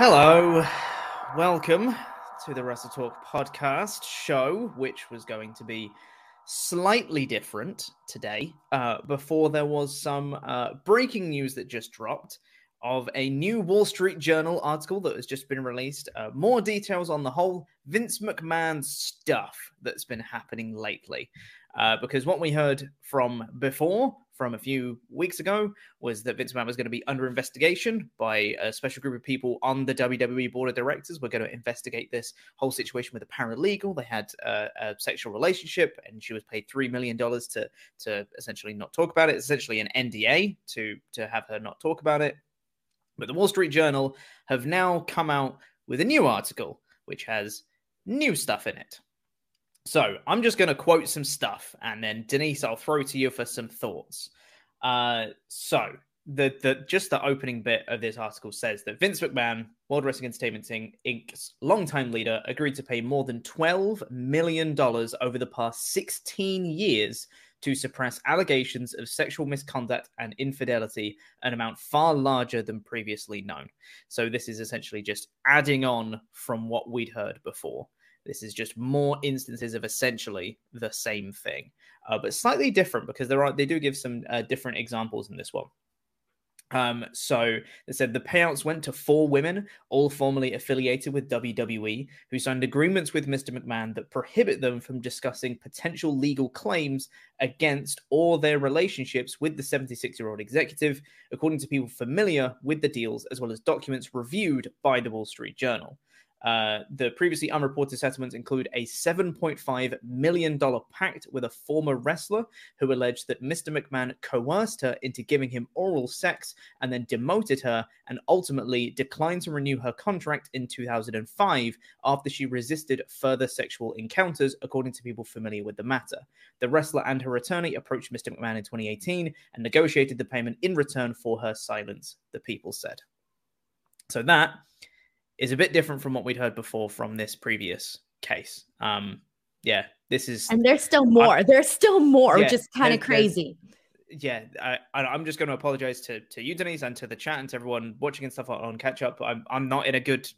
Hello, welcome to the Wrestle Talk podcast show, which was going to be slightly different today. Uh, before there was some uh, breaking news that just dropped of a new Wall Street Journal article that has just been released. Uh, more details on the whole Vince McMahon stuff that's been happening lately. Uh, because what we heard from before, from a few weeks ago, was that Vince McMahon was going to be under investigation by a special group of people on the WWE board of directors. We're going to investigate this whole situation with a paralegal. They had uh, a sexual relationship, and she was paid three million dollars to to essentially not talk about it. It's essentially an NDA to to have her not talk about it. But the Wall Street Journal have now come out with a new article which has new stuff in it. So I'm just going to quote some stuff, and then Denise, I'll throw to you for some thoughts. Uh, so the the just the opening bit of this article says that Vince McMahon, World Wrestling Entertainment Inc.'s longtime leader, agreed to pay more than twelve million dollars over the past sixteen years to suppress allegations of sexual misconduct and infidelity, an amount far larger than previously known. So this is essentially just adding on from what we'd heard before. This is just more instances of essentially the same thing, uh, but slightly different because there are they do give some uh, different examples in this one. Um, so they said the payouts went to four women, all formerly affiliated with WWE, who signed agreements with Mr. McMahon that prohibit them from discussing potential legal claims against or their relationships with the 76 year old executive, according to people familiar with the deals, as well as documents reviewed by the Wall Street Journal. Uh, the previously unreported settlements include a $7.5 million pact with a former wrestler who alleged that Mr. McMahon coerced her into giving him oral sex and then demoted her and ultimately declined to renew her contract in 2005 after she resisted further sexual encounters, according to people familiar with the matter. The wrestler and her attorney approached Mr. McMahon in 2018 and negotiated the payment in return for her silence, the people said. So that is a bit different from what we'd heard before from this previous case. Um, yeah, this is, and there's still more. I, there's still more, yeah, which is kind of crazy. Yeah, I, I'm just going to apologize to to you, Denise, and to the chat and to everyone watching and stuff on catch up. I'm I'm not in a good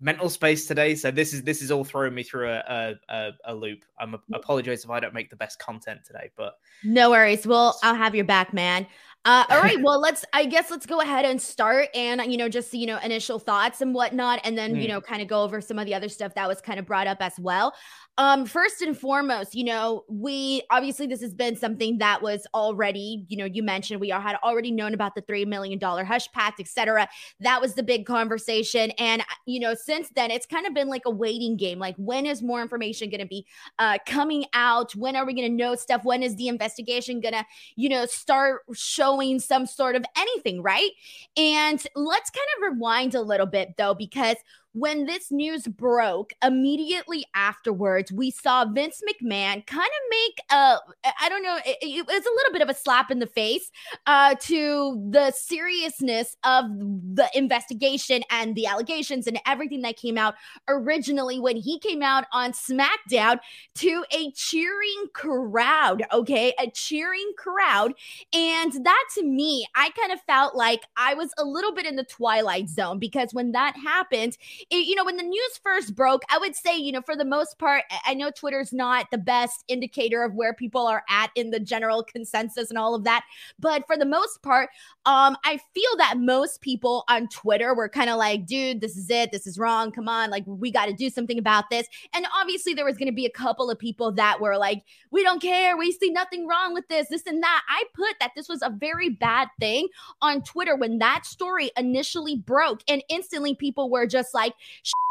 mental space today, so this is this is all throwing me through a a, a loop. I'm a, apologize if I don't make the best content today, but no worries. Well, I'll have your back, man. Uh, all right. Well, let's, I guess, let's go ahead and start and, you know, just, you know, initial thoughts and whatnot. And then, mm. you know, kind of go over some of the other stuff that was kind of brought up as well. Um, first and foremost, you know, we obviously this has been something that was already, you know, you mentioned we all had already known about the three million dollar hush pact, etc. That was the big conversation, and you know, since then it's kind of been like a waiting game. Like, when is more information going to be uh, coming out? When are we going to know stuff? When is the investigation going to, you know, start showing some sort of anything, right? And let's kind of rewind a little bit though, because when this news broke, immediately afterwards, we saw Vince McMahon kind of make a, I don't know, it, it, was a little bit of a slap in the face uh, to the seriousness of the investigation and the allegations and everything that came out originally when he came out on SmackDown to a cheering crowd, okay? A cheering crowd. And that that to me, I kind of felt like I was a little bit in the twilight zone because when that happened, it, you know, when the news first broke, I would say, you know, for the most part, I know Twitter's not the best indicator of where people are at in the general consensus and all of that, but for the most part, um, I feel that most people on Twitter were kind of like, dude, this is it, this is wrong, come on, like we got to do something about this. And obviously, there was going to be a couple of people that were like, we don't care, we see nothing wrong with this, this and that. I put that this was a very bad thing on Twitter when that story initially broke, and instantly people were just like,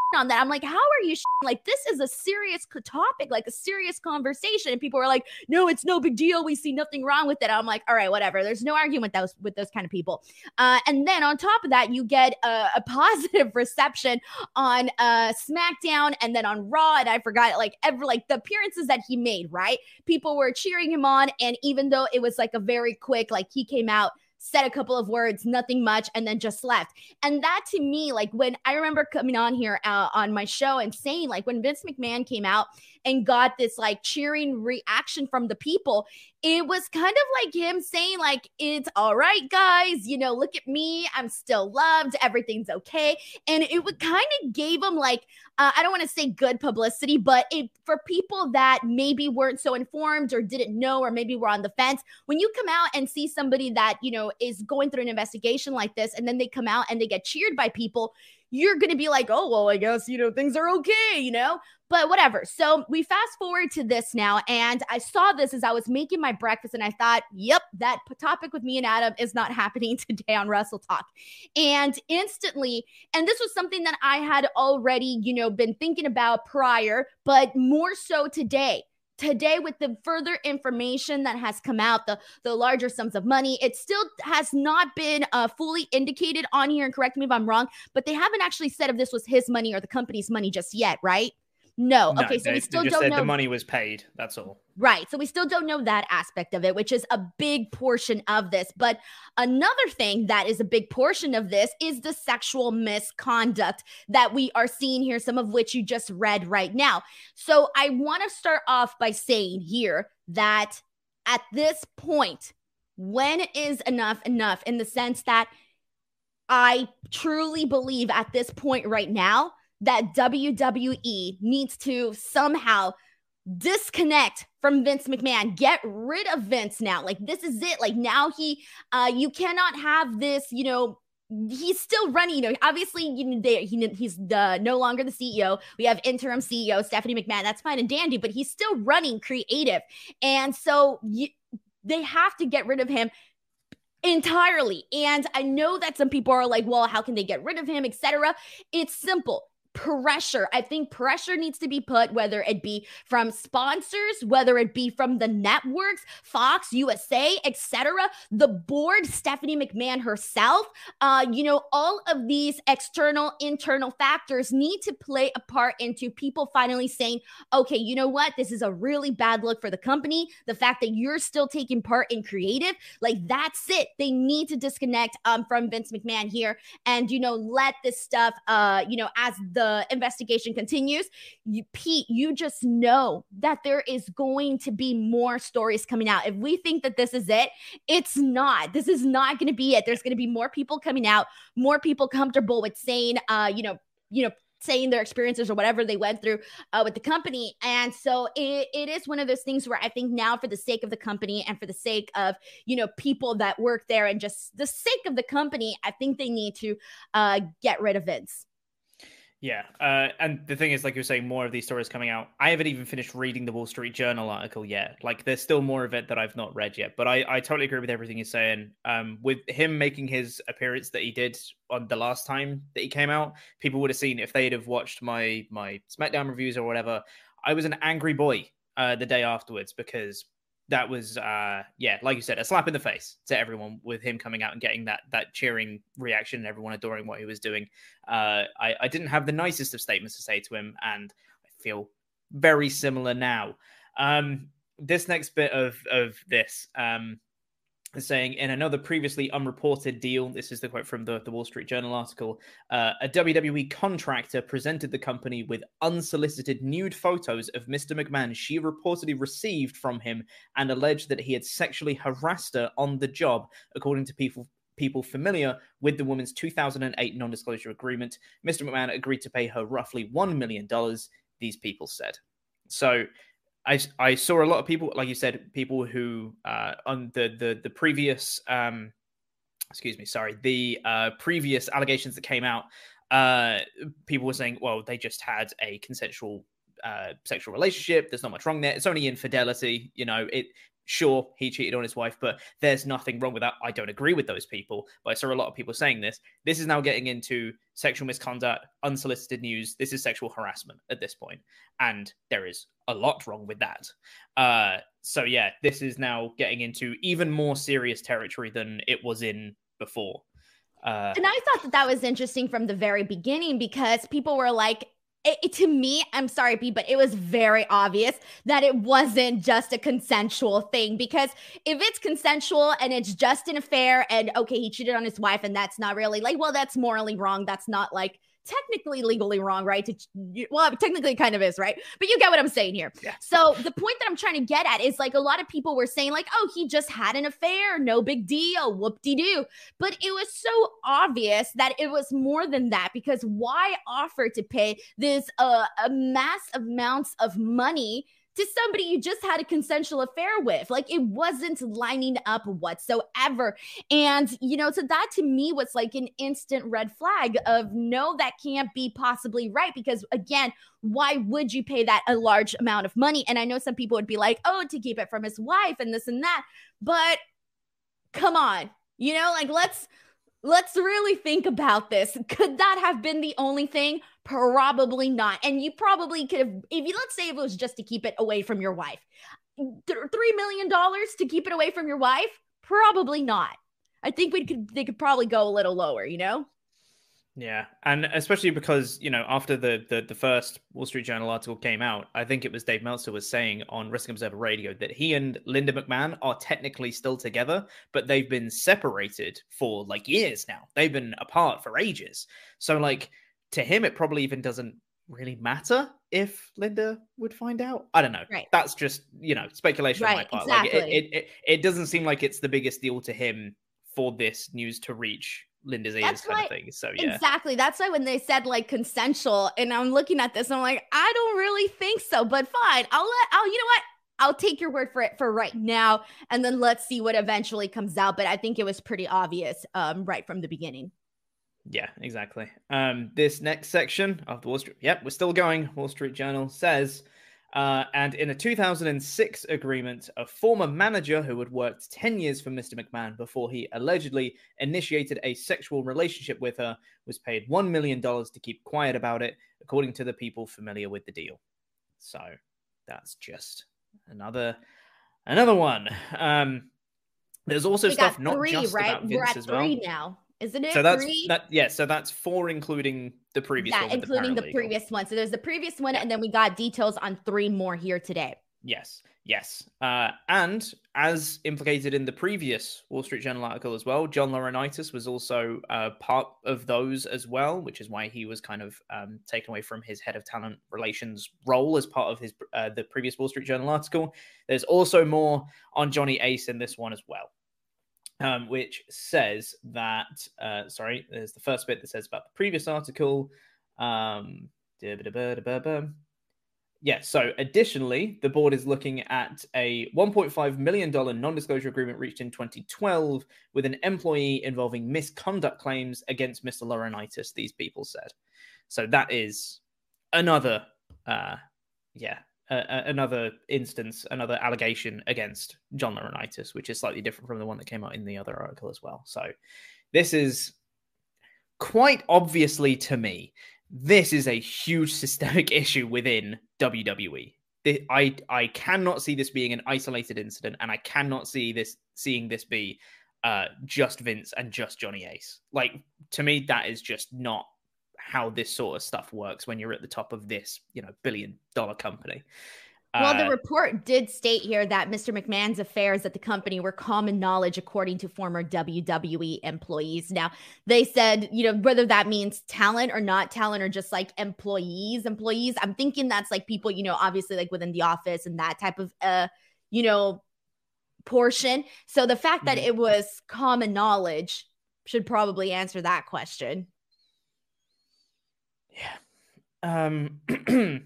on that. I'm like, how are you like this is a serious topic, like a serious conversation. And people are like, no, it's no big deal. We see nothing wrong with it. I'm like, all right, whatever. There's no argument with those with those kind of people. Uh, and then on top of that, you get a, a positive reception on uh, SmackDown and then on Raw. And I forgot like ever like the appearances that he made, right? People were cheering him on. And even though it was like a very quick, like he came out said a couple of words, nothing much, and then just left. And that to me, like when I remember coming on here uh, on my show and saying, like, when Vince McMahon came out and got this like cheering reaction from the people, it was kind of like him saying, like, it's all right, guys, you know, look at me, I'm still loved, everything's okay. And it would kind of gave him like, uh, I don't want to say good publicity, but it for people that maybe weren't so informed or didn't know, or maybe were on the fence, when you come out and see somebody that, you know, is going through an investigation like this, and then they come out and they get cheered by people, you're going to be like, oh, well, I guess, you know, things are okay, you know? But whatever. So we fast forward to this now. And I saw this as I was making my breakfast and I thought, yep, that topic with me and Adam is not happening today on Wrestle Talk. And instantly, and this was something that I had already, you know, been thinking about prior, but more so today today with the further information that has come out the the larger sums of money it still has not been uh, fully indicated on here and correct me if i'm wrong but they haven't actually said if this was his money or the company's money just yet right no. no okay, so we still don't know. The money was paid. That's all. Right. So we still don't know that aspect of it, which is a big portion of this. But another thing that is a big portion of this is the sexual misconduct that we are seeing here, some of which you just read right now. So I want to start off by saying here that at this point, when is enough enough in the sense that I truly believe at this point right now that WWE needs to somehow disconnect from Vince McMahon. Get rid of Vince now. Like this is it. Like now he uh you cannot have this, you know, he's still running. You know, obviously, you know, they, he, he's the, no longer the CEO. We have interim CEO Stephanie McMahon. That's fine and dandy, but he's still running creative, and so you, they have to get rid of him entirely. And I know that some people are like, "Well, how can they get rid of him?" Etc. It's simple pressure. I think pressure needs to be put, whether it be from sponsors, whether it be from the networks, Fox, USA, etc. The board, Stephanie McMahon herself, uh, you know, all of these external, internal factors need to play a part into people finally saying, okay, you know what? This is a really bad look for the company. The fact that you're still taking part in creative, like that's it. They need to disconnect um, from Vince McMahon here and, you know, let this stuff, uh, you know, as the investigation continues, you, Pete, you just know that there is going to be more stories coming out. If we think that this is it, it's not. This is not going to be it. There's going to be more people coming out, more people comfortable with saying, uh, you know, you know, saying their experiences or whatever they went through uh, with the company. And so it, it is one of those things where I think now, for the sake of the company and for the sake of, you know, people that work there and just the sake of the company, I think they need to uh, get rid of Vince. Yeah, uh, and the thing is, like you're saying, more of these stories coming out. I haven't even finished reading the Wall Street Journal article yet. Like, there's still more of it that I've not read yet. But I, I totally agree with everything you're saying. Um, with him making his appearance that he did on the last time that he came out, people would have seen if they'd have watched my my SmackDown reviews or whatever. I was an angry boy uh, the day afterwards because that was uh yeah like you said a slap in the face to everyone with him coming out and getting that that cheering reaction and everyone adoring what he was doing. Uh i i didn't have the nicest of statements to say to him and i feel very similar now. Um this next bit of of this um saying in another previously unreported deal, this is the quote from the, the Wall Street Journal article, uh, a WWE contractor presented the company with unsolicited nude photos of Mr. McMahon she reportedly received from him and alleged that he had sexually harassed her on the job, according to people people familiar with the woman's 2008 non-disclosure agreement. Mr. McMahon agreed to pay her roughly $1 million, these people said. So I, I saw a lot of people, like you said, people who uh, on the the the previous, um, excuse me, sorry, the uh, previous allegations that came out, uh, people were saying, well, they just had a consensual uh, sexual relationship. There's not much wrong there. It's only infidelity. You know, it sure he cheated on his wife but there's nothing wrong with that. I don't agree with those people but i saw a lot of people saying this. This is now getting into sexual misconduct unsolicited news. This is sexual harassment at this point and there is a lot wrong with that. Uh so yeah this is now getting into even more serious territory than it was in before. Uh, and I thought that that was interesting from the very beginning because people were like, it, it, to me, I'm sorry, B, but it was very obvious that it wasn't just a consensual thing. Because if it's consensual and it's just an affair, and okay, he cheated on his wife, and that's not really like, well, that's morally wrong. That's not like technically legally wrong, right? To, well, technically kind of is, right? But you get what I'm saying here. Yeah. So the point that I'm trying to get at is like a lot of people were saying, like, oh, he just had an affair, no big deal, whoop de doo. But it was so obvious that it was more than that because why offer to pay this uh, a mass amounts of money to somebody you just had a consensual affair with. Like it wasn't lining up whatsoever. And, you know, so that to me was like an instant red flag of no, that can't be possibly right. Because again, why would you pay that a large amount of money? And I know some people would be like, oh, to keep it from his wife and this and that. But come on, you know, like let's let's really think about this. Could that have been the only thing? Probably not. And you probably could have, if you let's say if it was just to keep it away from your wife, three million dollars to keep it away from your wife? Probably not. I think we could they could probably go a little lower, you know? Yeah, and especially because you know after the, the the first Wall Street Journal article came out, I think it was Dave Meltzer was saying on Wrestling Observer Radio that he and Linda McMahon are technically still together, but they've been separated for like years now. They've been apart for ages. So like to him, it probably even doesn't really matter if Linda would find out. I don't know. Right. That's just you know speculation right, on my part. Exactly. Like it, it, it, it doesn't seem like it's the biggest deal to him for this news to reach Linda's ears That's kind why, of thing. So yeah. Exactly. That's why when they said like consensual, and I'm looking at this, I'm like, I don't really think so, but fine. I'll let I'll you know what? I'll take your word for it for right now, and then let's see what eventually comes out. But I think it was pretty obvious um, right from the beginning. Yeah, exactly. Um, this next section of the Wall Street, yep, we're still going. Wall Street Journal says, uh, and in a 2006 agreement, a former manager who had worked 10 years for Mr. McMahon before he allegedly initiated a sexual relationship with her was paid $1 million to keep quiet about it, according to the people familiar with the deal. So that's just another another one. Um, there's also we stuff not three, just right? about Vince We're at as well. Three now isn't it? So that's three? that. Yeah, so that's four, including the previous. Yeah, including the, the, previous one. So there's the previous one, yeah. and then we got details on three more here today. Yes, yes, uh, and as implicated in the previous Wall Street Journal article as well, John Laurinaitis was also uh, part of those as well, which is why he was kind of um, taken away from his head of talent relations role as part of his uh, the previous Wall Street Journal article. There's also more on Johnny Ace in this one as well um, which says that, uh, sorry, there's the first bit that says about the previous article. Um, yeah, so additionally, the board is looking at a $1.5 million non disclosure agreement reached in 2012 with an employee involving misconduct claims against Mr. Laurinaitis, these people said. So that is another, uh, yeah, uh, another instance, another allegation against John Laurinaitis, which is slightly different from the one that came out in the other article as well. So this is quite obviously to me, this is a huge systemic issue within WWE. I I cannot see this being an isolated incident, and I cannot see this seeing this be uh, just Vince and just Johnny Ace. Like to me, that is just not how this sort of stuff works when you're at the top of this, you know, billion dollar company. Well, the uh, report did state here that Mr. McMahon's affairs at the company were common knowledge, according to former WWE employees. Now, they said, you know, whether that means talent or not talent or just like employees, employees, I'm thinking that's like people, you know, obviously like within the office and that type of, uh, you know, portion. So the fact that mm-hmm. it was common knowledge should probably answer that question. Yeah. Um, I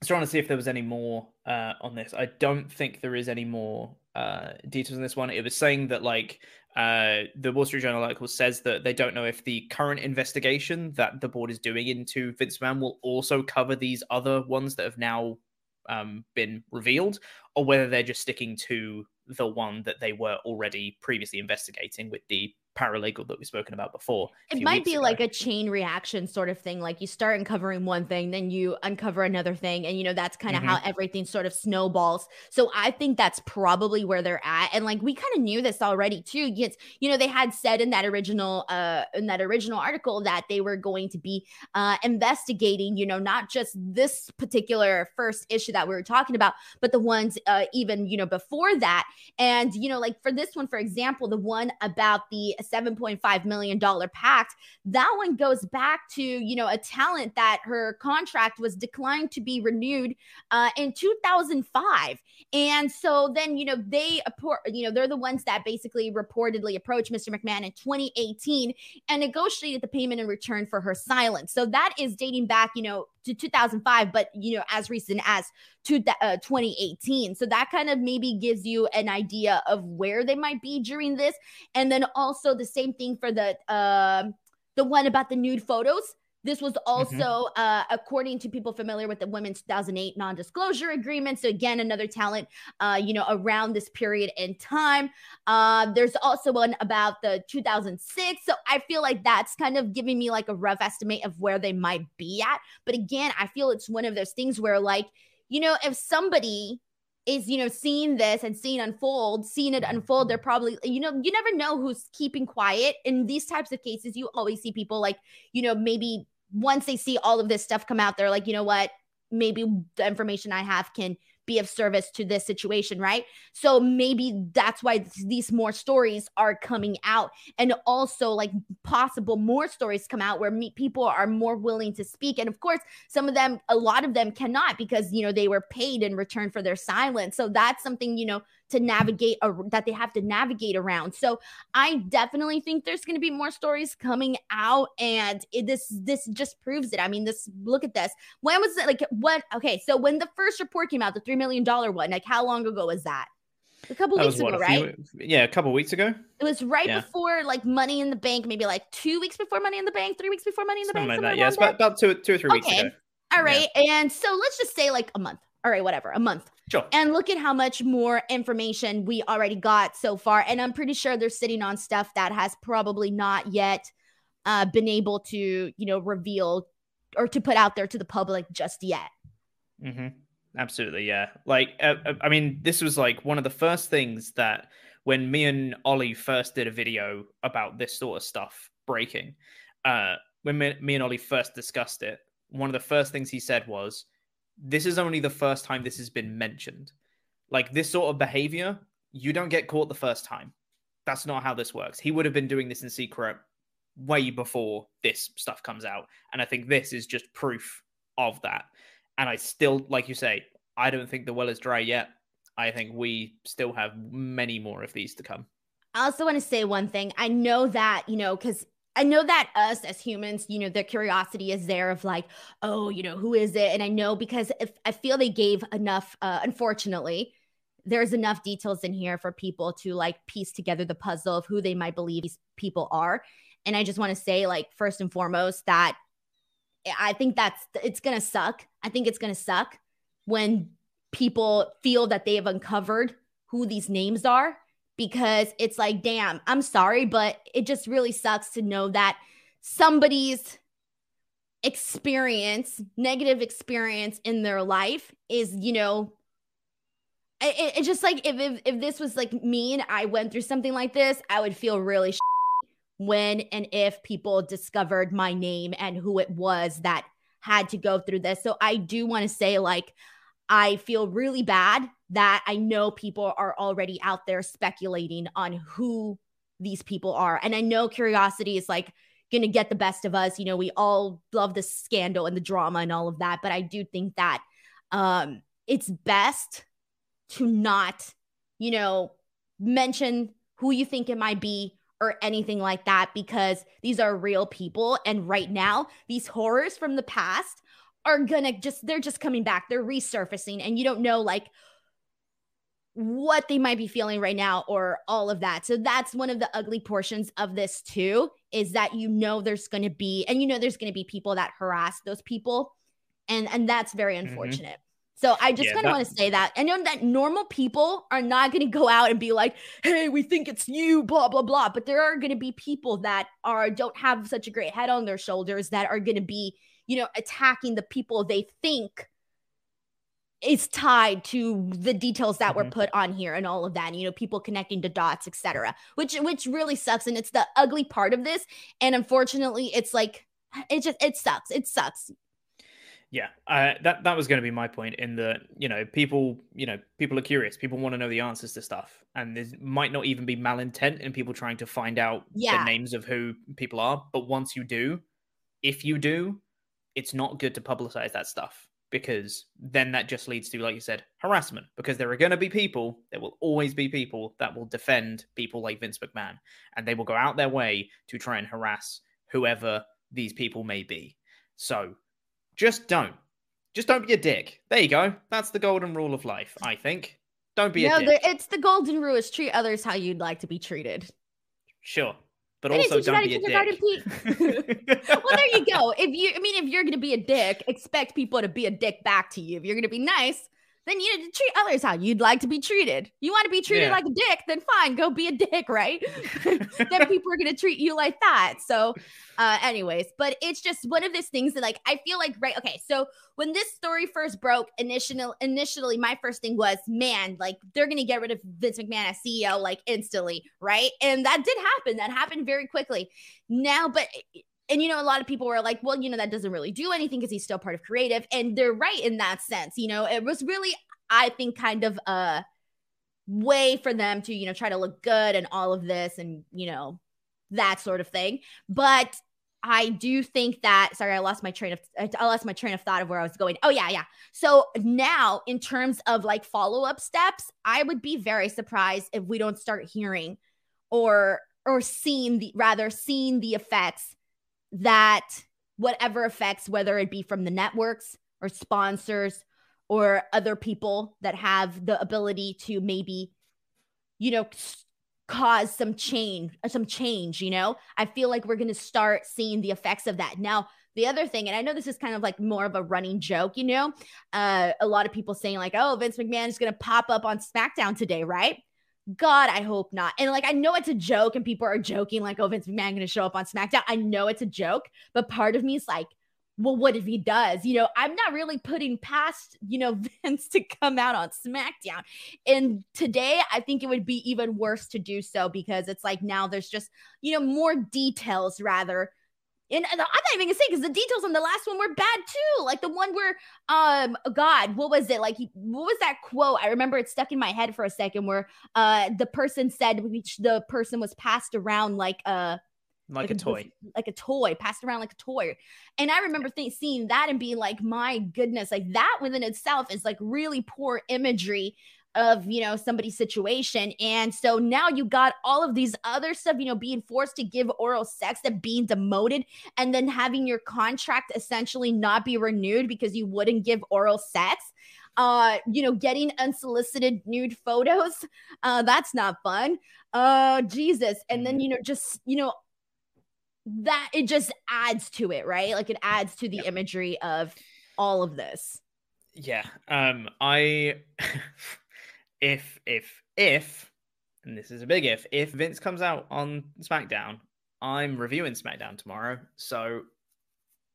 was trying to see if there was any more uh, on this. I don't think there is any more uh, details on this one. It was saying that like uh, the Wall Street Journal article says that they don't know if the current investigation that the board is doing into Vince McMahon will also cover these other ones that have now um, been revealed, or whether they're just sticking to the one that they were already previously investigating with the paralegal that we've spoken about before. It might be ago. like a chain reaction sort of thing. Like you start uncovering one thing, then you uncover another thing. And, you know, that's kind of mm-hmm. how everything sort of snowballs. So I think that's probably where they're at. And like we kind of knew this already too. Yes, you know, they had said in that original, uh, in that original article that they were going to be uh, investigating, you know, not just this particular first issue that we were talking about, but the ones uh, even, you know, before that. And, you know, like for this one, for example, the one about the $7.5 million pact. That one goes back to, you know, a talent that her contract was declined to be renewed uh, in 2005. And so then, you know, they, you know, they're the ones that basically reportedly approached Mr. McMahon in 2018 and negotiated the payment in return for her silence. So that is dating back, you know, to 2005, but you know, as recent as to uh, 2018. So that kind of maybe gives you an idea of where they might be during this. And then also the same thing for the uh, the one about the nude photos. This was mm-hmm. also, mm-hmm. uh, according to people familiar with the Women's 2008 non disclosure agreement. So, again, another talent, uh, you know, around this period in time. Uh, there's also one about the 2006. So, I feel like that's kind of giving me like a rough estimate of where they might be at. But again, I feel it's one of those things where, like, you know, if somebody is you know seeing this and seeing unfold seeing it unfold they're probably you know you never know who's keeping quiet in these types of cases you always see people like you know maybe once they see all of this stuff come out, they're like, you know what? Maybe the information I have can be of service to this situation, right? So maybe that's why these more stories are coming out, and also like possible more stories come out where me- people are more willing to speak. And of course, some of them, a lot of them cannot because you know they were paid in return for their silence. So that's something you know to navigate a, that they have to navigate around. So I definitely think there's going to be more stories coming out, and it, this this just proves it. I mean, this look at this. When was it? Like what? Okay, so when the first report came out, the three million dollar one, like how long ago was that? A couple that weeks ago, what, right? Few, yeah, a couple weeks ago. It was right yeah. before like Money in the Bank, maybe like two weeks before Money in the Bank, three weeks before Money in the Something Bank. Like that. Yeah, it's about, about, two, two or three okay. weeks ago. All right, yeah. and so let's just say like a month. All right, whatever, a month. Sure. And look at how much more information we already got so far, and I'm pretty sure they're sitting on stuff that has probably not yet uh, been able to, you know, reveal or to put out there to the public just yet. Mm-hmm. Absolutely, yeah. Like, uh, uh, I mean, this was like one of the first things that when me and Ollie first did a video about this sort of stuff breaking, uh, when me, me and Ollie first discussed it, one of the first things he said was, "This is only the first time this has been mentioned. Like this sort of behavior, you don't get caught the first time. That's not how this works. He would have been doing this in secret way before this stuff comes out, and I think this is just proof of that." And I still, like you say, I don't think the well is dry yet. I think we still have many more of these to come. I also want to say one thing. I know that, you know, because I know that us as humans, you know, the curiosity is there of like, oh, you know, who is it? And I know because if I feel they gave enough, uh, unfortunately, there's enough details in here for people to like piece together the puzzle of who they might believe these people are. And I just want to say, like, first and foremost, that I think that's it's gonna suck. I think it's gonna suck when people feel that they have uncovered who these names are because it's like, damn, I'm sorry, but it just really sucks to know that somebody's experience, negative experience in their life is, you know, it's it just like if, if if this was like me and I went through something like this, I would feel really when and if people discovered my name and who it was that had to go through this. So I do want to say, like, I feel really bad that I know people are already out there speculating on who these people are. And I know curiosity is like going to get the best of us. You know, we all love the scandal and the drama and all of that. But I do think that um, it's best to not, you know, mention who you think it might be or anything like that because these are real people. And right now, these horrors from the past are gonna just, they're just coming back. They're resurfacing. And you don't know, like, what they might be feeling right now or all of that. So that's one of the ugly portions of this too is that you know there's going to be and you know there's going to be people that harass those people and and that's very mm-hmm. unfortunate. Mm-hmm. So I just yeah, kind of want to say that. I know that normal people are not going to go out and be like, "Hey, we think it's you," blah blah blah. But there are going to be people that are don't have such a great head on their shoulders that are going to be, you know, attacking the people they think is tied to the details that mm-hmm. were put on here and all of that and, you know people connecting to dots etc which which really sucks and it's the ugly part of this and unfortunately it's like it just it sucks it sucks yeah uh, that that was going to be my point in the you know people you know people are curious people want to know the answers to stuff and there might not even be malintent in people trying to find out yeah. the names of who people are but once you do if you do it's not good to publicize that stuff because then that just leads to, like you said, harassment. Because there are going to be people, there will always be people that will defend people like Vince McMahon, and they will go out their way to try and harass whoever these people may be. So just don't. Just don't be a dick. There you go. That's the golden rule of life, I think. Don't be no, a dick. it's the golden rule is treat others how you'd like to be treated. Sure but also don't be a dick. well, there you go. If you, I mean, if you're going to be a dick, expect people to be a dick back to you. If you're going to be nice, then you need to treat others how you'd like to be treated. You want to be treated yeah. like a dick, then fine, go be a dick, right? then people are going to treat you like that. So, uh, anyways, but it's just one of those things that, like, I feel like, right? Okay, so when this story first broke, initially, initially, my first thing was, man, like they're going to get rid of Vince McMahon as CEO like instantly, right? And that did happen. That happened very quickly. Now, but and you know, a lot of people were like, well, you know, that doesn't really do anything because he's still part of creative. And they're right in that sense. You know, it was really, I think, kind of a way for them to, you know, try to look good and all of this and, you know, that sort of thing. But I do think that sorry, I lost my train of I lost my train of thought of where I was going. Oh yeah, yeah. So now in terms of like follow-up steps, I would be very surprised if we don't start hearing or or seeing the rather seeing the effects that whatever effects, whether it be from the networks or sponsors or other people that have the ability to maybe, you know, cause some change, some change, you know, I feel like we're going to start seeing the effects of that. Now, the other thing, and I know this is kind of like more of a running joke, you know, uh, a lot of people saying like, oh, Vince McMahon is going to pop up on SmackDown today, right? God, I hope not. And like, I know it's a joke, and people are joking, like, oh, Vince McMahon to show up on SmackDown. I know it's a joke, but part of me is like, well, what if he does? You know, I'm not really putting past, you know, Vince to come out on SmackDown. And today, I think it would be even worse to do so because it's like now there's just, you know, more details rather and I'm not even gonna say because the details on the last one were bad too. Like the one where, um, God, what was it? Like, he, what was that quote? I remember it stuck in my head for a second. Where, uh, the person said which the person was passed around like a, like, like a toy, like a toy, passed around like a toy. And I remember th- seeing that and being like, my goodness, like that within itself is like really poor imagery of you know somebody's situation. And so now you got all of these other stuff you know being forced to give oral sex that being demoted and then having your contract essentially not be renewed because you wouldn't give oral sex uh you know getting unsolicited nude photos uh that's not fun. Uh jesus. And then mm-hmm. you know just you know that it just adds to it right? Like it adds to the imagery of all of this. Yeah. Um i if if if and this is a big if if Vince comes out on SmackDown, I'm reviewing SmackDown tomorrow, so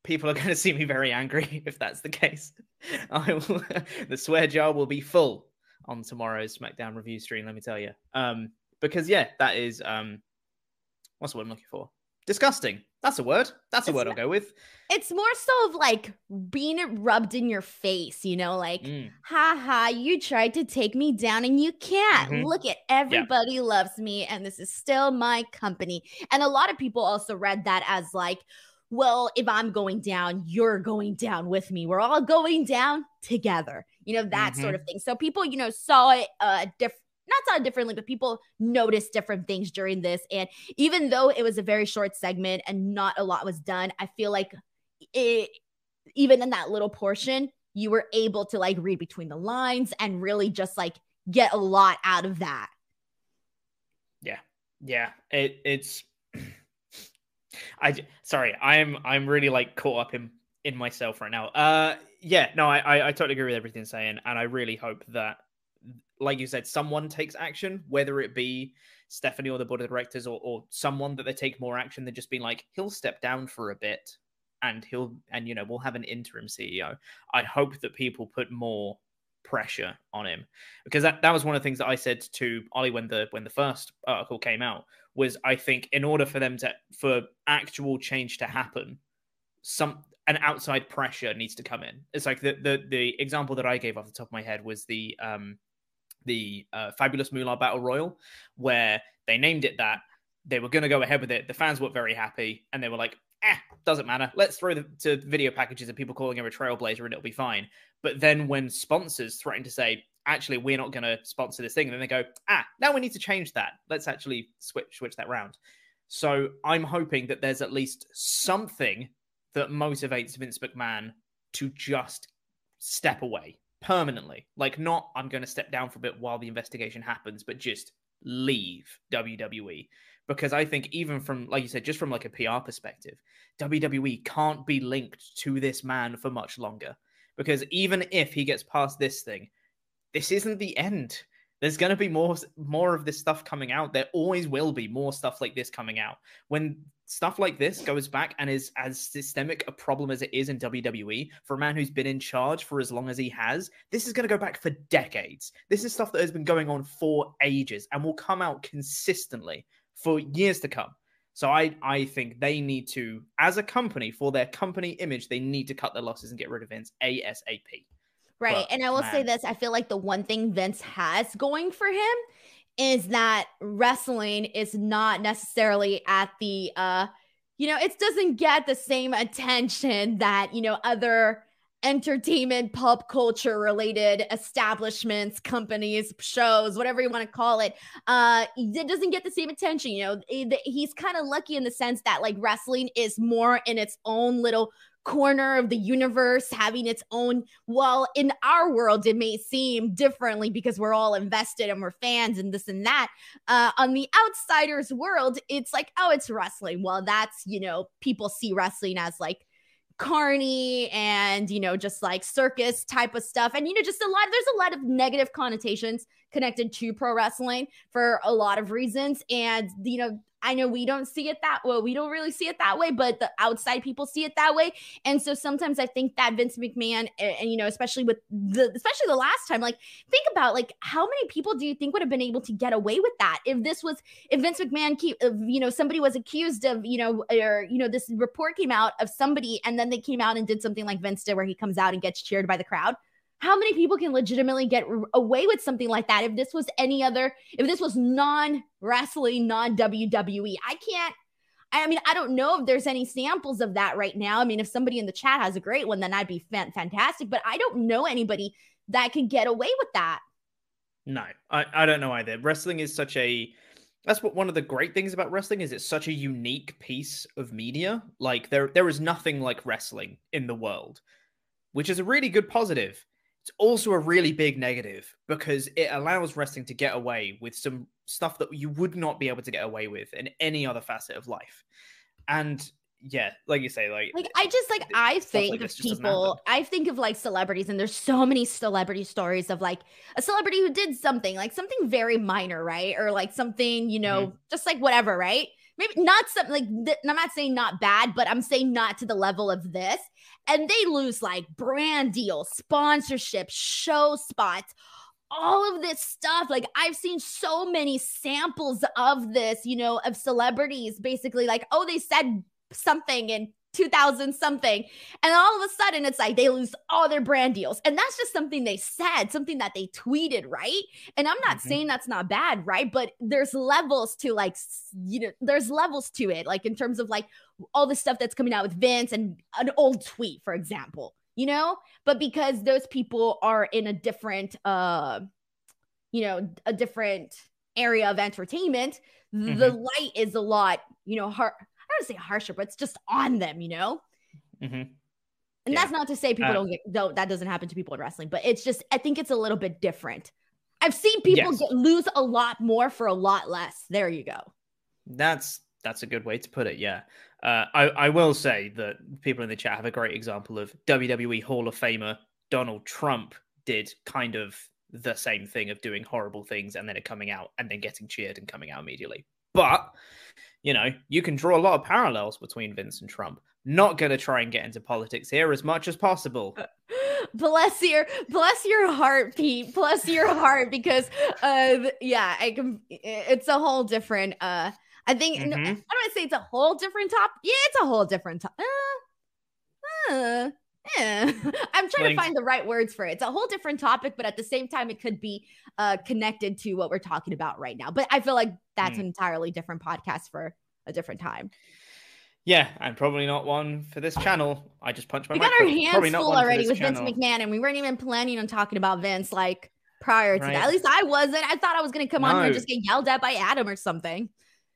people are going to see me very angry if that's the case. I will, the swear jar will be full on tomorrow's SmackDown review stream. Let me tell you, um, because yeah, that is um, what's what I'm looking for. Disgusting. That's a word. That's a word I'll go with. It's more so of like being rubbed in your face, you know, like, mm. ha ha, you tried to take me down and you can't. Mm-hmm. Look at everybody yeah. loves me and this is still my company. And a lot of people also read that as like, well, if I'm going down, you're going down with me. We're all going down together, you know, that mm-hmm. sort of thing. So people, you know, saw it uh, different not saw it differently, but people noticed different things during this. And even though it was a very short segment and not a lot was done, I feel like it, even in that little portion, you were able to like read between the lines and really just like get a lot out of that. Yeah. Yeah. It, it's I sorry, I'm I'm really like caught up in in myself right now. Uh, yeah, no, I, I I totally agree with everything saying, and I really hope that, like you said, someone takes action, whether it be Stephanie or the board of directors or or someone that they take more action than just being like he'll step down for a bit and he'll and you know we'll have an interim CEO. I hope that people put more pressure on him because that, that was one of the things that I said to Ollie when the when the first article came out was I think in order for them to for actual change to happen, some an outside pressure needs to come in. It's like the the the example that I gave off the top of my head was the um the uh, fabulous Moolah Battle Royal, where they named it that. They were going to go ahead with it. The fans weren't very happy, and they were like, "Eh, doesn't matter. Let's throw the to video packages of people calling him a trailblazer, and it'll be fine." But then when sponsors threaten to say, actually we're not going to sponsor this thing and then they go ah now we need to change that let's actually switch switch that round so i'm hoping that there's at least something that motivates vince mcmahon to just step away permanently. Like not i'm going to step down for a bit while the investigation happens but just leave wwe because i think even from like you said just from like a pr perspective wwe can't be linked to this man for much longer. Because even if he gets past this thing this isn't the end. There's going to be more more of this stuff coming out. There always will be more stuff like this coming out. When stuff like this goes back and is as systemic a problem as it is in WWE for a man who's been in charge for as long as he has, this is going to go back for decades. This is stuff that has been going on for ages and will come out consistently for years to come. So I I think they need to, as a company, for their company image, they need to cut their losses and get rid of Vince ASAP. Right. But, and I will man. say this I feel like the one thing Vince has going for him is that wrestling is not necessarily at the, uh, you know, it doesn't get the same attention that, you know, other entertainment, pop culture related establishments, companies, shows, whatever you want to call it, uh, it doesn't get the same attention. You know, he's kind of lucky in the sense that like wrestling is more in its own little corner of the universe having its own well in our world it may seem differently because we're all invested and we're fans and this and that. Uh, on the outsiders world it's like oh it's wrestling. Well that's you know people see wrestling as like carny and you know just like circus type of stuff. And you know just a lot there's a lot of negative connotations connected to pro wrestling for a lot of reasons. And you know I know we don't see it that way. We don't really see it that way, but the outside people see it that way. And so sometimes I think that Vince McMahon, and, and, you know, especially with the, especially the last time, like think about like how many people do you think would have been able to get away with that if this was if Vince McMahon, keep, if, you know, somebody was accused of, you know, or you know, this report came out of somebody, and then they came out and did something like Vince did, where he comes out and gets cheered by the crowd how many people can legitimately get away with something like that? If this was any other if this was non wrestling non WWE I can't I mean I don't know if there's any samples of that right now. I mean if somebody in the chat has a great one then I'd be fantastic but I don't know anybody that could get away with that. No I, I don't know either. Wrestling is such a that's what one of the great things about wrestling is it's such a unique piece of media. Like there there is nothing like wrestling in the world which is a really good positive it's also a really big negative because it allows wrestling to get away with some stuff that you would not be able to get away with in any other facet of life. And yeah, like you say, like like I just like I think like of people. I think of like celebrities, and there's so many celebrity stories of like a celebrity who did something like something very minor, right, or like something you know, mm-hmm. just like whatever, right maybe not something like th- I'm not saying not bad, but I'm saying not to the level of this. And they lose like brand deals, sponsorship, show spots, all of this stuff. Like I've seen so many samples of this, you know, of celebrities basically like, oh, they said something in 2000 something. And all of a sudden, it's like they lose all their brand deals. And that's just something they said, something that they tweeted, right? And I'm not mm-hmm. saying that's not bad, right? But there's levels to like, you know, there's levels to it, like in terms of like all the stuff that's coming out with Vince and an old tweet, for example, you know? But because those people are in a different, uh, you know, a different area of entertainment, mm-hmm. the light is a lot, you know, hard don't say harsher, but it's just on them, you know? Mm-hmm. And yeah. that's not to say people uh, don't get, don't, that doesn't happen to people in wrestling, but it's just, I think it's a little bit different. I've seen people yes. get, lose a lot more for a lot less. There you go. That's, that's a good way to put it. Yeah. Uh, I, I will say that people in the chat have a great example of WWE Hall of Famer Donald Trump did kind of the same thing of doing horrible things and then it coming out and then getting cheered and coming out immediately. But you know, you can draw a lot of parallels between Vince and Trump. Not going to try and get into politics here as much as possible. bless your bless your heart pete bless your heart because uh yeah i can it's a whole different uh i think mm-hmm. no, i don't want to say it's a whole different top yeah it's a whole different top uh, uh, eh. I'm trying like, to find the right words for it. It's a whole different topic, but at the same time, it could be uh, connected to what we're talking about right now. But I feel like that's mm. an entirely different podcast for a different time. Yeah, and probably not one for this channel. I just punched my. We got our hands full already with channel. Vince McMahon, and we weren't even planning on talking about Vince like prior to right. that. At least I wasn't. I thought I was going to come no. on here and just get yelled at by Adam or something.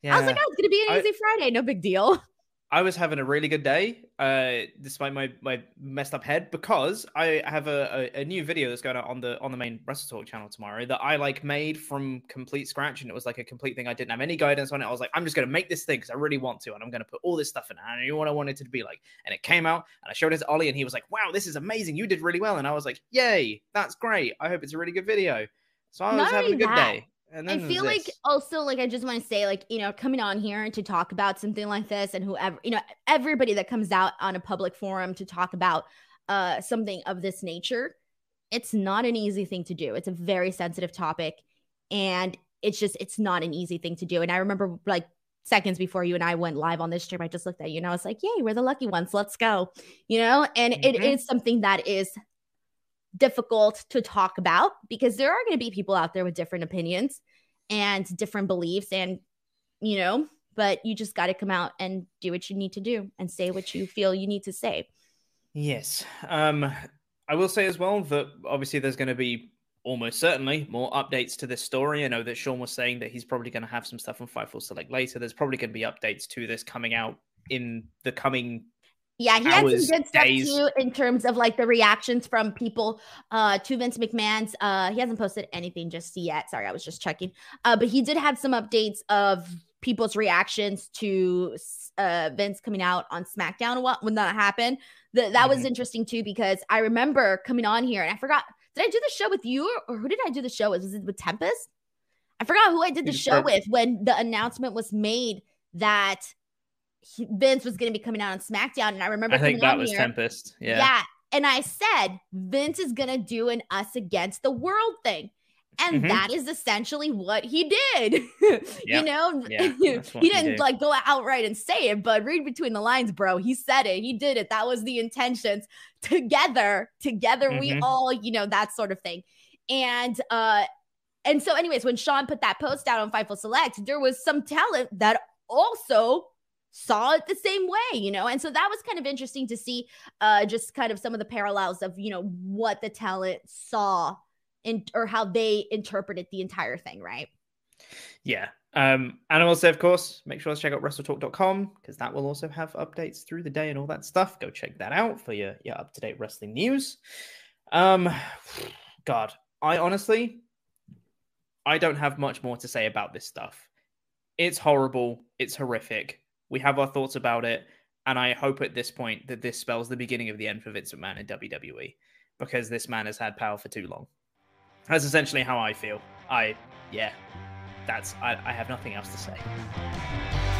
Yeah. I was like, oh, it's going to be an easy I, Friday. No big deal. I was having a really good day, uh, despite my, my messed up head, because I have a, a, a, new video that's going out on the on the main Wrestle Talk channel tomorrow that I like made from complete scratch, and it was like a complete thing. I didn't have any guidance on it. I was like, I'm just going to make this thing because I really want to, and I'm going to put all this stuff in it. I knew what I wanted it to be like, and it came out, and I showed it to Ollie, and he was like, Wow, this is amazing! You did really well, and I was like, Yay, that's great! I hope it's a really good video. So I was Not having a good that. day. I feel like also like I just want to say like you know coming on here to talk about something like this and whoever you know everybody that comes out on a public forum to talk about uh something of this nature it's not an easy thing to do. It's a very sensitive topic and it's just it's not an easy thing to do. And I remember like seconds before you and I went live on this stream I just looked at you and I was like yay we're the lucky ones. Let's go you know? And mm-hmm. it is something that is difficult to talk about because there are going to be people out there with different opinions and different beliefs and you know but you just got to come out and do what you need to do and say what you feel you need to say. Yes. Um i will say as well that obviously there's going to be almost certainly more updates to this story. I know that sean was saying that he's probably going to have some stuff on Fightful Select later. There's probably going to be updates to this coming out in the coming yeah, he had some good stuff days. too in terms of like the reactions from people uh to Vince McMahon's. Uh he hasn't posted anything just yet. Sorry, I was just checking. Uh, but he did have some updates of people's reactions to uh Vince coming out on SmackDown when that happened. The, that mm-hmm. was interesting too because I remember coming on here and I forgot did I do the show with you or, or who did I do the show with? Was it with Tempest? I forgot who I did the show with when the announcement was made that Vince was going to be coming out on SmackDown, and I remember I think that was here, Tempest. Yeah, yeah, and I said Vince is going to do an us against the world thing. And mm-hmm. that is essentially what he did. Yep. you know, yeah, he didn't like go outright and say it, but read between the lines, bro. He said it. He did it. That was the intentions. Together, together, mm-hmm. we all, you know, that sort of thing. And uh, and so, anyways, when Sean put that post out on Fightful Select, there was some talent that also saw it the same way, you know? And so that was kind of interesting to see uh just kind of some of the parallels of, you know, what the talent saw in or how they interpreted the entire thing, right? Yeah. Um, and also, of course, make sure to check out WrestleTalk.com because that will also have updates through the day and all that stuff. Go check that out for your, your up to date wrestling news. Um, God, I honestly, I don't have much more to say about this stuff. It's horrible. It's horrific. We have our thoughts about it. And I hope at this point that this spells the beginning of the end for Vince McMahon in WWE because this man has had power for too long. That's essentially how I feel. I, yeah, that's, I, I have nothing else to say.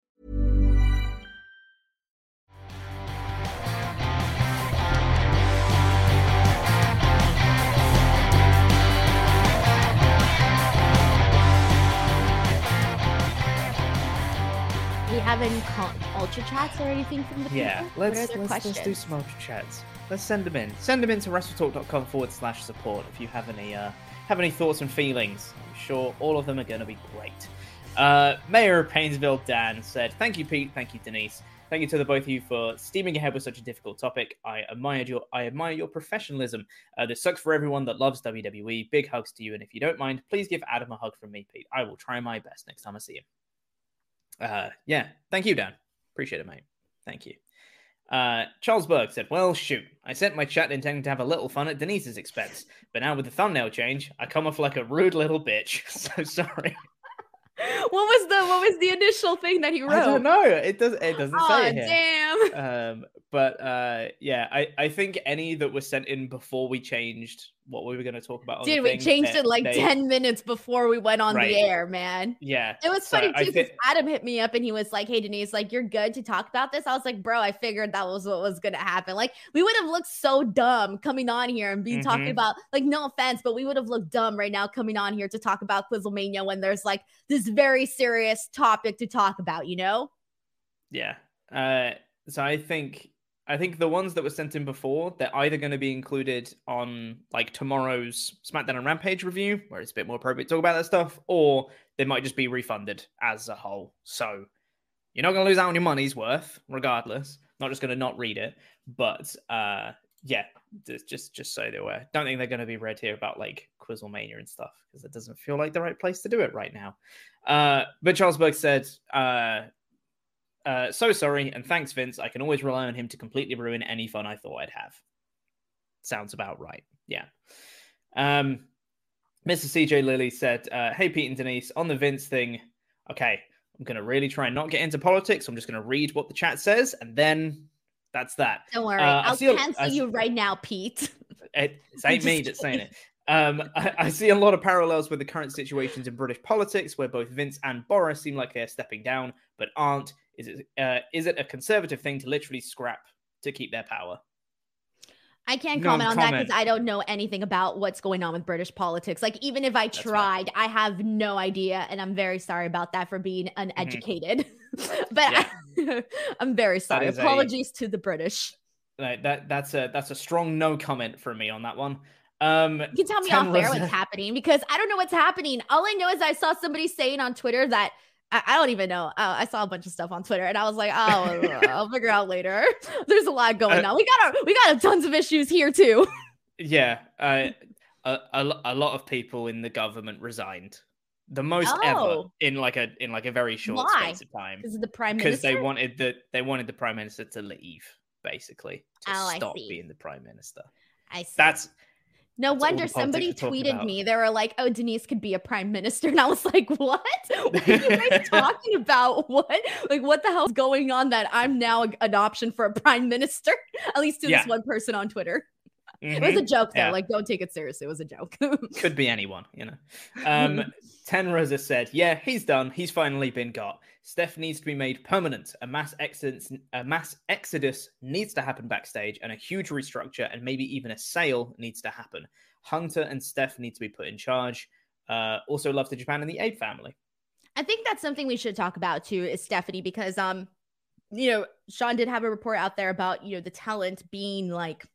Have any con- ultra chats or anything from the people? Yeah, let's let's, let's do some ultra chats. Let's send them in. Send them in to wrestletalk.com forward slash support if you have any uh, have any thoughts and feelings. I'm sure all of them are going to be great. Uh, Mayor of Painesville Dan said, "Thank you, Pete. Thank you, Denise. Thank you to the both of you for steaming ahead with such a difficult topic. I admired your I admire your professionalism. Uh, this sucks for everyone that loves WWE. Big hugs to you, and if you don't mind, please give Adam a hug from me, Pete. I will try my best next time I see him. Uh, yeah, thank you, Dan. Appreciate it, mate. Thank you. Uh, Charles Berg said, Well, shoot, I sent my chat intending to have a little fun at Denise's expense, but now with the thumbnail change, I come off like a rude little bitch. So sorry. what was the what was the initial thing that he wrote? I don't know. It does. It doesn't Oh say it here. damn! Um, but uh, yeah, I, I think any that were sent in before we changed what we were going to talk about. Dude, we changed it like they- ten minutes before we went on Right. the air, man. Yeah, It was so funny too because thi- Adam hit me up and he was like, "Hey Denise, like you're good to talk about this." I was like, "Bro, I figured that was what was gonna happen. Like we would have looked so dumb coming on here and being talking Mhm. about like no offense, but we would have looked dumb right now coming on here to talk about Quizzlemania when there's like this very serious topic to talk about. You know? Yeah. Uh, so I think I think the ones that were sent in before, they're either going to be included on like tomorrow's SmackDown and Rampage review, where it's a bit more appropriate to talk about that stuff, or they might just be refunded as a whole. So you're not going to lose out on your money's worth, regardless. Not just going to not read it, but uh, yeah, just just so they're aware. Don't think they're going to be read here about like Quizzlemania and stuff because it doesn't feel like the right place to do it right now. Uh, but Charles Berg said, uh, uh, so sorry, and thanks, Vince. I can always rely on him to completely ruin any fun I thought I'd have. Sounds about right. Yeah. Um, Mr. CJ Lilly said, uh, Hey, Pete and Denise, on the Vince thing, okay, I'm going to really try and not get into politics. I'm just going to read what the chat says, and then that's that. Don't worry, Uh, I'll a- cancel I- you right now, Pete. It, it ain't me that's saying it. Um, I, I see a lot of parallels with the current situations in British politics, where both Vince and Boris seem like they're stepping down, but aren't. Is it uh, is it a conservative thing to literally scrap to keep their power? I can't No comment on that because I don't know anything about what's going on with British politics. Like, even if I fair. tried, I have no idea. And I'm very sorry about that for being uneducated. but I, am very sorry. is a- Apologies to the British. Like, that that's a that's a strong no comment from me on that one. Um, You can tell me off air what's happening because I don't know what's happening. All I know is I saw somebody saying on Twitter that I, I don't even know. Uh, I saw a bunch of stuff on Twitter and I was like, oh, I'll figure out later. There's a lot going Uh, on. We got our, we got a tons of issues here too. Yeah, uh, a, a a lot of people in the government resigned. The most ever Oh. in like a in like a very short Why? space of time Because the prime because they wanted the they wanted the prime minister to leave basically to Oh, I stop being the prime minister. I see. That's No That's wonder somebody tweeted me. They were like, "Oh, Denise could be a prime minister," and I was like, "What? What are you guys talking about? What? Like, what the hell's going on? That I'm now an option for a prime minister? At least to Yeah. this one person on Twitter. It was a joke, though. Yeah. Like, don't take it seriously. It was a joke. could be anyone, you know. Um, Ten Rosa said, "Yeah, he's done. He's finally been got. Steph needs to be made permanent. A mass exodus, a mass exodus needs to happen backstage, and a huge restructure, and maybe even a sale needs to happen. Hunter and Steph need to be put in charge. Uh, also, love to Japan and the Abe family. I think that's something we should talk about too, is Stephanie, because um, you know, Sean did have a report out there about you know the talent being like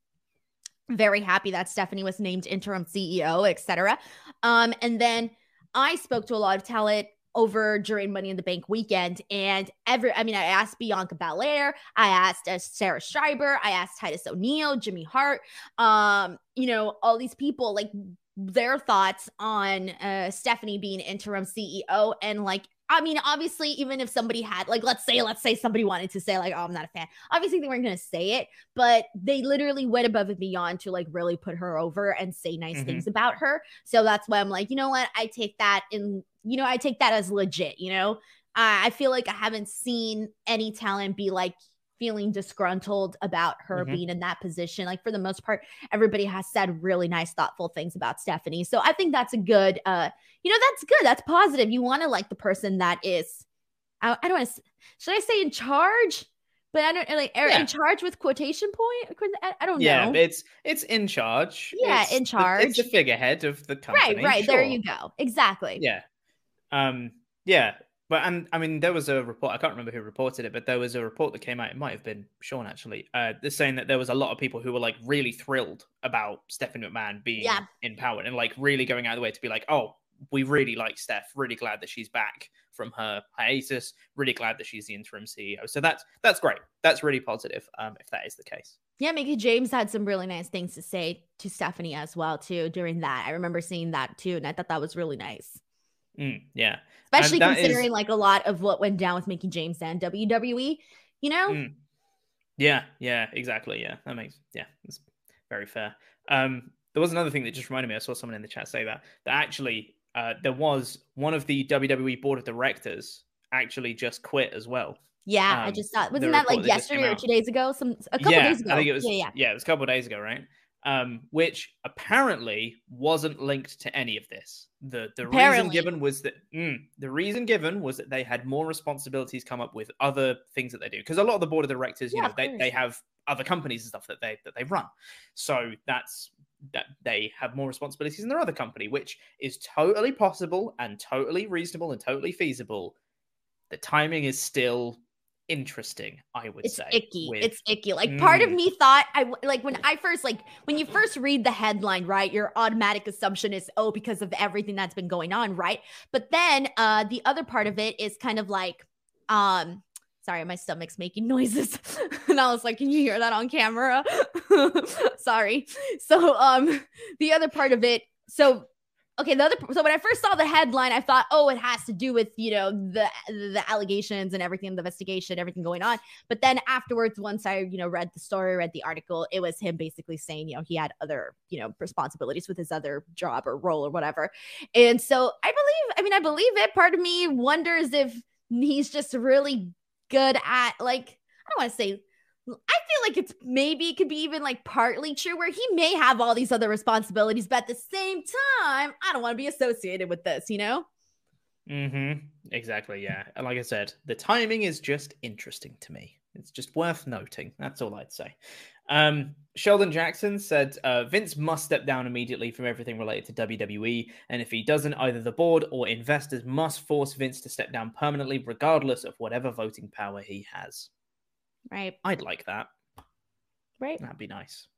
very happy that Stephanie was named interim CEO, etc. Um, and then I spoke to a lot of talent over during Money in the Bank weekend, and every I mean, I asked Bianca Belair, I asked uh, Sarah Schreiber, I asked Titus O'Neil, Jimmy Hart, um, you know, all these people like their thoughts on uh, Stephanie being interim CEO and like I mean obviously even if somebody had like let's say let's say somebody wanted to say like oh I'm not a fan obviously they weren't going to say it but they literally went above and beyond to like really put her over and say nice Mhm. things about her. So that's why I'm like you know what? I take that in you know I take that as legit you know? I feel like I haven't seen any talent be like feeling disgruntled about her Mhm. being in that position like for the most part everybody has said really nice thoughtful things about stephanie so i think that's a good uh you know that's good that's positive you want to like the person that is i, I don't want to should i say in charge but i don't like are Yeah. in charge with quotation point i, don't know Yeah, know it's it's in charge. Yeah, It's in the- charge. it's the figurehead of the company. right right there you go exactly Yeah. Um yeah, but and I mean there was a report I can't remember who reported it, but there was a report that came out, it might have been Sean actually, uh saying that there was a lot of people who were like really thrilled about Stephanie McMahon being Yeah. in power and like really going out of the way to be like, oh, we really like Steph, really glad that she's back from her hiatus, really glad that she's the interim CEO. So that's that's great. That's really positive, um, if that is the case. yeah mickie james had some really nice things to say to stephanie as well too during that i remember seeing that too and i thought that was really nice Mm, yeah. especially that is- considering like a lot of what went down with Mickie James and WWE. You know, Mm. Yeah, yeah, exactly. Yeah, that makes yeah, that's very fair. Um, there was another thing that just reminded me. I saw someone in the chat say that that actually uh, there was one of the WWE board of directors actually just quit as well. yeah, I um, just thought wasn't that like that yesterday or two days ago? Some a couple yeah, days ago. I think it was. yeah, yeah. it was a couple of days ago, right? Um, which apparently wasn't linked to any of this. The the reason given was that mm, the reason given was that they had more responsibilities come up with other things that they do because a lot of the board of directors, you Yeah, know, they, they have other companies and stuff that they that they run. So that's that they have more responsibilities in their other company, which is totally possible and totally reasonable and totally feasible. The timing is still interesting, I would It's say. icky. with- It's icky. Like part of Mm. me thought i like when I first like when you first read the headline, right? Your automatic assumption is oh because of everything that's been going on, right? But then uh the other part of it is kind of like um sorry, my stomach's making noises. and I was like, can you hear that on camera? sorry. So um the other part of it, so okay the other so when i first saw the headline i thought oh it has to do with you know the the allegations and everything the investigation everything going on. But then afterwards once i you know read the story read the article it was him basically saying you know he had other you know responsibilities with his other job or role or whatever. And so i believe i mean i believe it. Part of me wonders if he's just really good at like i don't want to say I feel like it's maybe it could be even like partly true where he may have all these other responsibilities, but at the same time, I don't want to be associated with this, you know? Mm-hmm. Exactly. Yeah. And like I said, the timing is just interesting to me. It's just worth noting. That's all I'd say. Um, Sheldon Jackson said uh, Vince must step down immediately from everything related to WWE, and if he doesn't, either the board or investors must force Vince to step down permanently, regardless of whatever voting power he has. Right. I'd like that. Right. That'd be nice.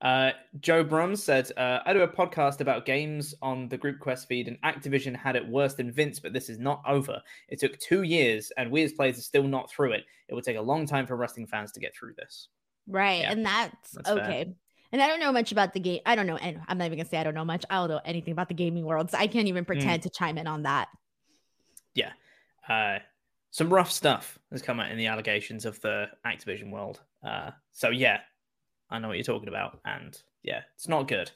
Uh, Joe Brum said, uh, I do a podcast about games on the Group Quest feed, and Activision had it worse than Vince, but this is not over. It took two years, and we as players are still not through it. It would take a long time for wrestling fans to get through this. Right. Yeah, and that's, that's okay. Fair. And I don't know much about the game. I don't know. And I'm not even gonna say I don't know much. I don't know anything about the gaming world. So I can't even pretend mm. to chime in on that. Yeah. Uh, some rough stuff has come out in the allegations of the Activision world. Uh, so yeah, I know what you're talking about, and yeah, it's not good.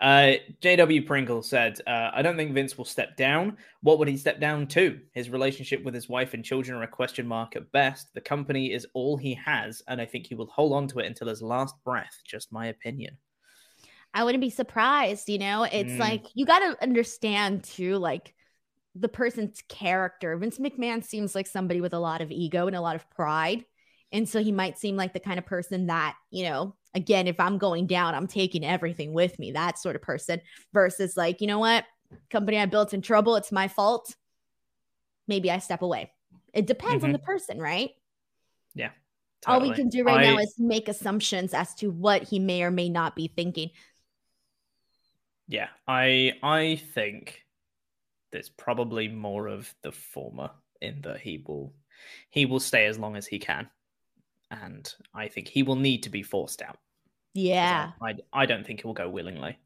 Uh, JW Pringle said, uh, I don't think Vince will step down. What would he step down to? His relationship with his wife and children are a question mark at best. The company is all he has, and I think he will hold on to it until his last breath. Just my opinion. I wouldn't be surprised. You know, it's mm. like you got to understand too, like the person's character. Vince McMahon seems like somebody with a lot of ego and a lot of pride. And so he might seem like the kind of person that, you know, again, if I'm going down, I'm taking everything with me, that sort of person, versus like, you know what, company I built in trouble, it's my fault. Maybe I step away. It depends mm-hmm. on the person, right? Yeah. Totally. All we can do right I... now is make assumptions as to what he may or may not be thinking. Yeah, I I think there's probably more of the former in that he will he will stay as long as he can and I think he will need to be forced out. Yeah, I, I, don't think he will go willingly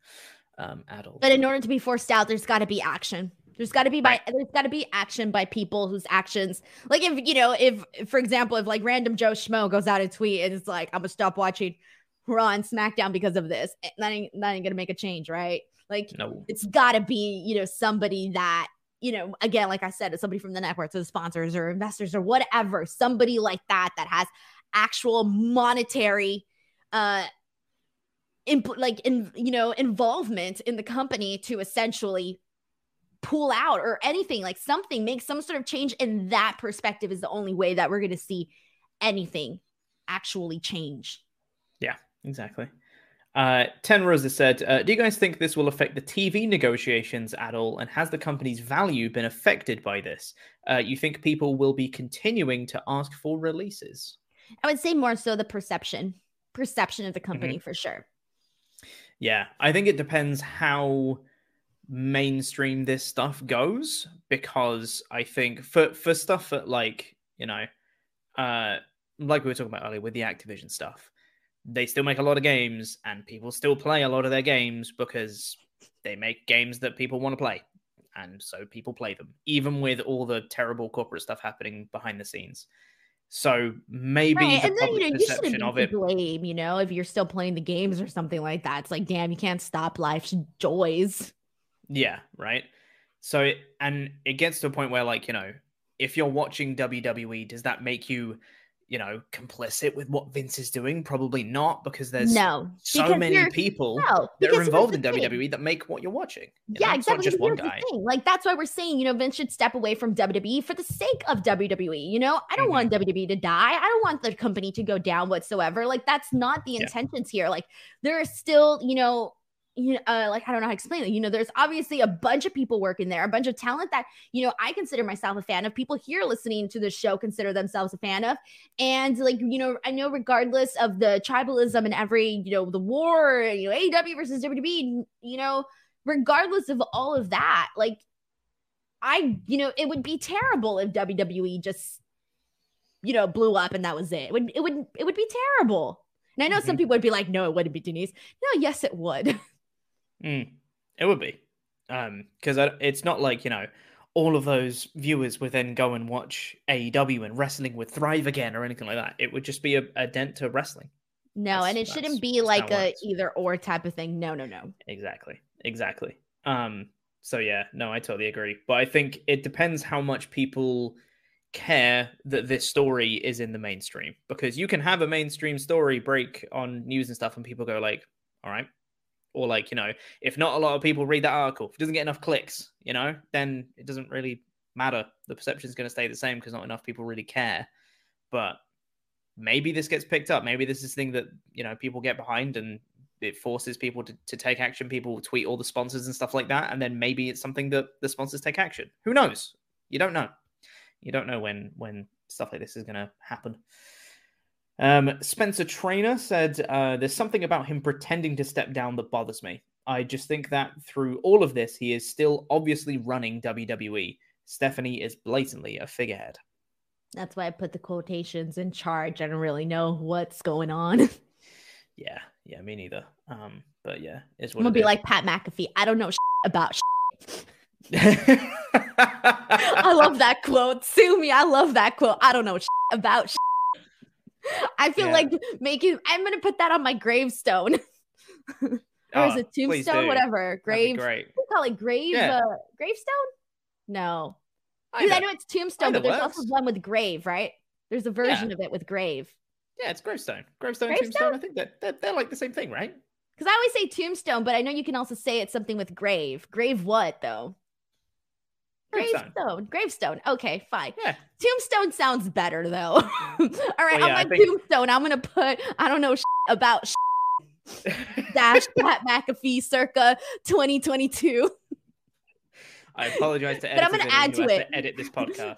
um, at all. But in order to be forced out, there's got to be action. There's got to be by right. there's got to be action by people whose actions, like if you know, if for example, if like random Joe Schmo goes out and tweet and it's like, I'm gonna stop watching Raw and SmackDown because of this, eh, that ain't that ain't gonna make a change, right? Like, no. it's got to be you know somebody that you know, again, like I said, it's somebody from the networks or sponsors or investors or whatever, somebody like that that has actual monetary uh imp- like in you know involvement in the company to essentially pull out or anything like something make some sort of change in that perspective is the only way that we're going to see anything actually change yeah exactly uh, Ten Roses said, uh, "Do you guys think this will affect the TV negotiations at all? And has the company's value been affected by this? Uh, you think people will be continuing to ask for releases?" I would say more so the perception, perception of the company mm-hmm. for sure. Yeah, I think it depends how mainstream this stuff goes because I think for for stuff that like you know, uh, like we were talking about earlier with the Activision stuff, they still make a lot of games and people still play a lot of their games because they make games that people want to play and so people play them even with all the terrible corporate stuff happening behind the scenes so maybe right. the and then, you know, perception you of it. Blame, you know, if you're still playing the games or something like that. It's like, damn, you can't stop life's joys. Yeah, right. So, it, and it gets to a point where, like, you know, if you're watching WWE, does that make you you know, complicit with what Vince is doing? Probably not, because there's no so many people no, that are involved in WWE that make what you're watching. You yeah, know? exactly. just one guy. Like that's why we're saying, you know, Vince should step away from WWE for the sake of WWE. You know, I don't mm-hmm. want WWE to die. I don't want the company to go down whatsoever. Like that's not the intentions yeah. here. Like there are still, you know, you know, uh, like I don't know how to explain it. You know, there's obviously a bunch of people working there, a bunch of talent that you know I consider myself a fan of. People here listening to the show consider themselves a fan of, and like you know, I know regardless of the tribalism and every you know the war, you know, AEW versus WWE, you know, regardless of all of that, like I, you know, it would be terrible if WWE just you know blew up and that was it. It would it would it would be terrible. And I know mm-hmm. some people would be like, no, it wouldn't be Denise. No, yes, it would. Mm, it would be, because um, it's not like you know all of those viewers would then go and watch AEW and wrestling would thrive again or anything like that. It would just be a, a dent to wrestling. No, that's, and it shouldn't be like a either or type of thing. No, no, no. Exactly, exactly. Um. So yeah, no, I totally agree. But I think it depends how much people care that this story is in the mainstream because you can have a mainstream story break on news and stuff and people go like all right or like you know if not a lot of people read that article if it doesn't get enough clicks you know then it doesn't really matter. The perception is going to stay the same because not enough people really care. But maybe this gets picked up. Maybe this is thing that you know people get behind and it forces people to, to take action. People tweet all the sponsors and stuff like that and then maybe it's something that the sponsors take action. Who knows? You don't know. You don't know when when stuff like this is going to happen Um, Spencer Trainer said, uh, There's something about him pretending to step down that bothers me. I just think that through all of this, he is still obviously running WWE. Stephanie is blatantly a figurehead. That's why I put the quotations in charge. I don't really know what's going on. Yeah, yeah, me neither. Um, but yeah, it's I'm gonna be is. like Pat McAfee. I don't know about. I love that quote. Sue me. I love that quote. I don't know about. I feel Yeah. like making. I'm gonna put that on my gravestone. or is Oh, it tombstone? Whatever. Grave. great. We call it grave. Yeah. Uh, gravestone? No. Either. I know it's tombstone, Either but there's works. also one with grave, right? There's a version of it with grave. Yeah, it's gravestone. Gravestone, Gravestone? tombstone. I think that they're, they're like the same thing, right? Because I always say tombstone, but I know you can also say it's something with grave. Grave what though? Gravestone. Gravestone. Gravestone. Okay, fine. Yeah. Tombstone sounds better though. All right, Well, yeah, on my think- tombstone, I'm gonna put I don't know about dash Pat McAfee circa 2022. I apologize to edit. But I'm gonna add to it. edit this podcast.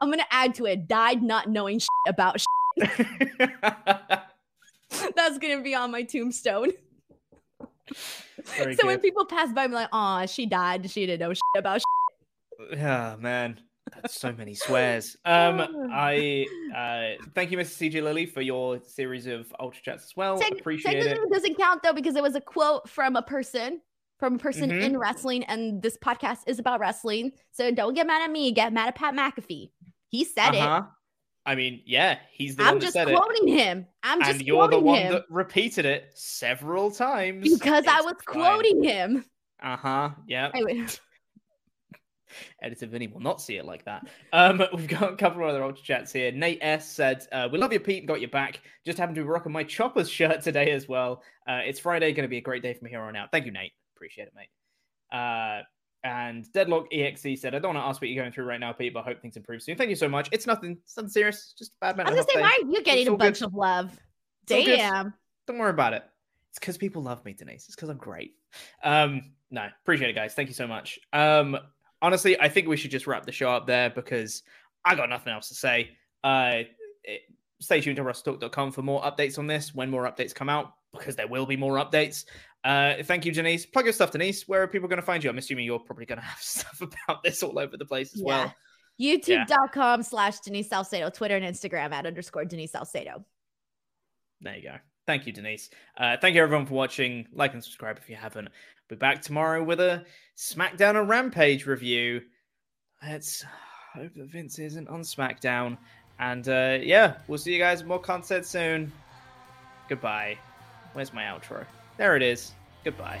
I'm gonna add to it. Died not knowing about. That's gonna be on my tombstone. Very so when people pass by, I'm like, "Oh, she died. She didn't know about." Oh man, that's so many swears. Um, I uh, thank you, Mr. CJ Lilly, for your series of ultra chats as well. Tec- Appreciate it. it doesn't count though because it was a quote from a person, from a person Mhm. in wrestling, and this podcast is about wrestling. So don't get mad at me. Get mad at Pat McAfee. He said it. Uh-huh. I mean, yeah, he's the. I'm one that just said quoting him. I'm just and you're the one him that repeated it several times because I was quoting him. Uh huh. Yeah. Anyway, Editor Vinny will not see it like that. Um, we've got a couple of other ultra chats here. Nate S said, uh, "We love you, Pete, and got your back. Just happened to be rocking my Choppers shirt today as well. Uh, it's Friday, going to be a great day from here on out. Thank you, Nate. Appreciate it, mate." Uh, and Deadlock EXE said, "I don't want to ask what you're going through right now, Pete, but I hope things improve soon. Thank you so much. It's nothing, it's nothing serious. Just a bad I mental was gonna say, why are you getting a bunch good. of love? Damn. Don't worry about it. It's because people love me, Denise. It's because I'm great. Um, no, appreciate it, guys. Thank you so much. Um, honestly, I think we should just wrap the show up there because I got nothing else to say. Uh, it- stay tuned to wrestletalk.com for more updates on this when more updates come out because there will be more updates. Uh, thank you, Denise. Plug your stuff, Denise. Where are people going to find you? I'm assuming you're probably going to have stuff about this all over the place as well. YouTube.com slash Denise Salcedo, Twitter and Instagram at underscore Denise Salcedo. There you go. Thank you, Denise. Uh, thank you, everyone, for watching. Like and subscribe if you haven't. We'll be back tomorrow with a SmackDown and Rampage review. Let's hope that Vince isn't on SmackDown. And uh, yeah, we'll see you guys more content soon. Goodbye. Where's my outro? There it is. Goodbye.